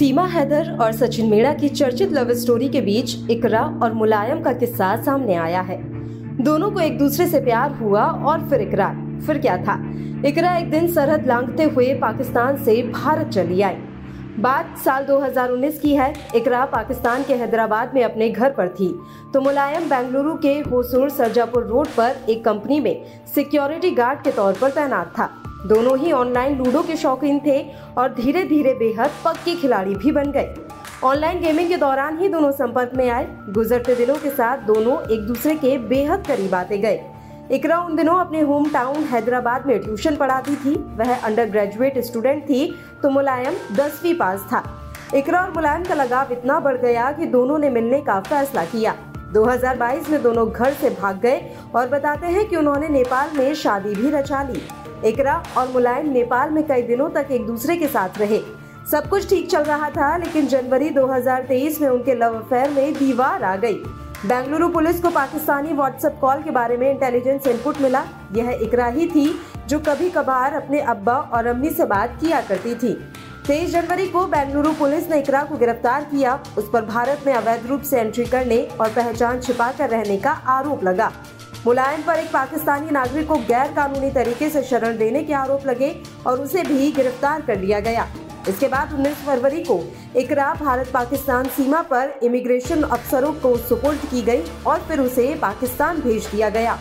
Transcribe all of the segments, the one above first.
सीमा हैदर और सचिन मीणा की चर्चित लव स्टोरी के बीच इकरा और मुलायम का किस्सा सामने आया है। दोनों को एक दूसरे से प्यार हुआ और फिर इकरार फिर क्या था? इकरा एक दिन सरहद लांघते हुए पाकिस्तान से भारत चली आई। बात साल 2019 की है। इकरा पाकिस्तान के हैदराबाद में अपने घर पर थी। तो मुलायम बेंगलुरु के होसूर सरजापुर रोड पर एक कंपनी में सिक्योरिटी गार्ड के तौर पर तैनात था। दोनों ही ऑनलाइन लूडो के शौकीन थे और धीरे धीरे बेहद पक्के खिलाड़ी भी बन गए। ऑनलाइन गेमिंग के दौरान ही दोनों संपर्क में आए। गुजरते दिनों के साथ दोनों एक दूसरे के बेहद करीब आते गए। इकरा उन दिनों अपने होम टाउन हैदराबाद में ट्यूशन पढ़ाती थी। वह अंडर ग्रेजुएट स्टूडेंट थी तो मुलायम दसवीं पास था। इकरा और मुलायम का लगाव इतना बढ़ गया कि दोनों ने मिलने का फैसला किया। 2022 में दोनों घर से भाग गए और बताते हैं कि उन्होंने नेपाल में शादी भी रचा ली। इकरा और मुलायम नेपाल में कई दिनों तक एक दूसरे के साथ रहे। सब कुछ ठीक चल रहा था, लेकिन जनवरी 2023 में उनके लव अफेयर में दीवार आ गई। बेंगलुरु पुलिस को पाकिस्तानी व्हाट्सएप कॉल के बारे में इंटेलिजेंस इनपुट मिला। यह इकरा ही थी, जो कभी कभार अपने अब्बा और अम्मी से बात किया करती थी। तेईस जनवरी को बेंगलुरु पुलिस ने इकरा को गिरफ़्तार किया। उस पर भारत में अवैध रूप से एंट्री करने और पहचान छिपा कर रहने का आरोप लगा। मुलायम पर एक पाकिस्तानी नागरिक को गैर कानूनी तरीके से शरण देने के आरोप लगे और उसे भी गिरफ़्तार कर लिया गया। इसके बाद 19 फरवरी को इकरा भारत पाकिस्तान सीमा पर इमिग्रेशन अफसरों को सुपुर्द की गई और फिर उसे पाकिस्तान भेज दिया गया।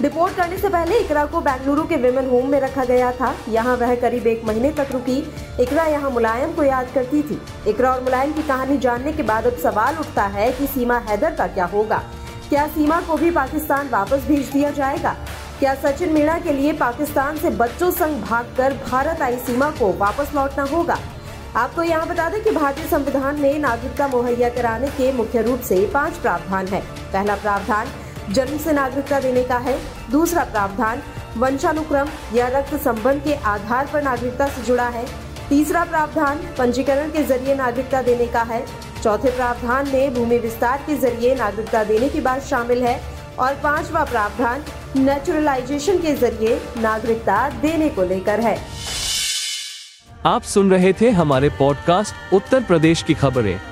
रिपोर्ट करने से पहले इकरा को बेंगलुरु के विमेन होम में रखा गया था। यहाँ वह करीब एक महीने तक रुकी। इकरा यहाँ मुलायम को याद करती थी। इकरा और मुलायम की कहानी जानने के बाद अब सवाल उठता है कि सीमा हैदर का क्या होगा? क्या सीमा को भी पाकिस्तान वापस भेज दिया जाएगा? क्या सचिन मीणा के लिए पाकिस्तान से बच्चों संग भागकर भारत आई सीमा को वापस लौटना होगा? आपको यहाँ बता दें कि भारतीय संविधान में नागरिकता मुहैया कराने के मुख्य रूप से पाँच प्रावधान है। पहला प्रावधान जन्म से नागरिकता देने का है। दूसरा प्रावधान, वंशानुक्रम या रक्त संबंध के आधार पर नागरिकता से जुड़ा है। तीसरा प्रावधान, पंजीकरण के ज़रिए नागरिकता देने का है। चौथे प्रावधान में भूमि विस्तार के ज़रिए नागरिकता देने की बात शामिल है। और पांचवा प्रावधान नेचुरलाइजेशन के ज़रिए नागरिकता देने को लेकर है। आप सुन रहे थे हमारे पॉडकास्ट उत्तर प्रदेश की खबरें।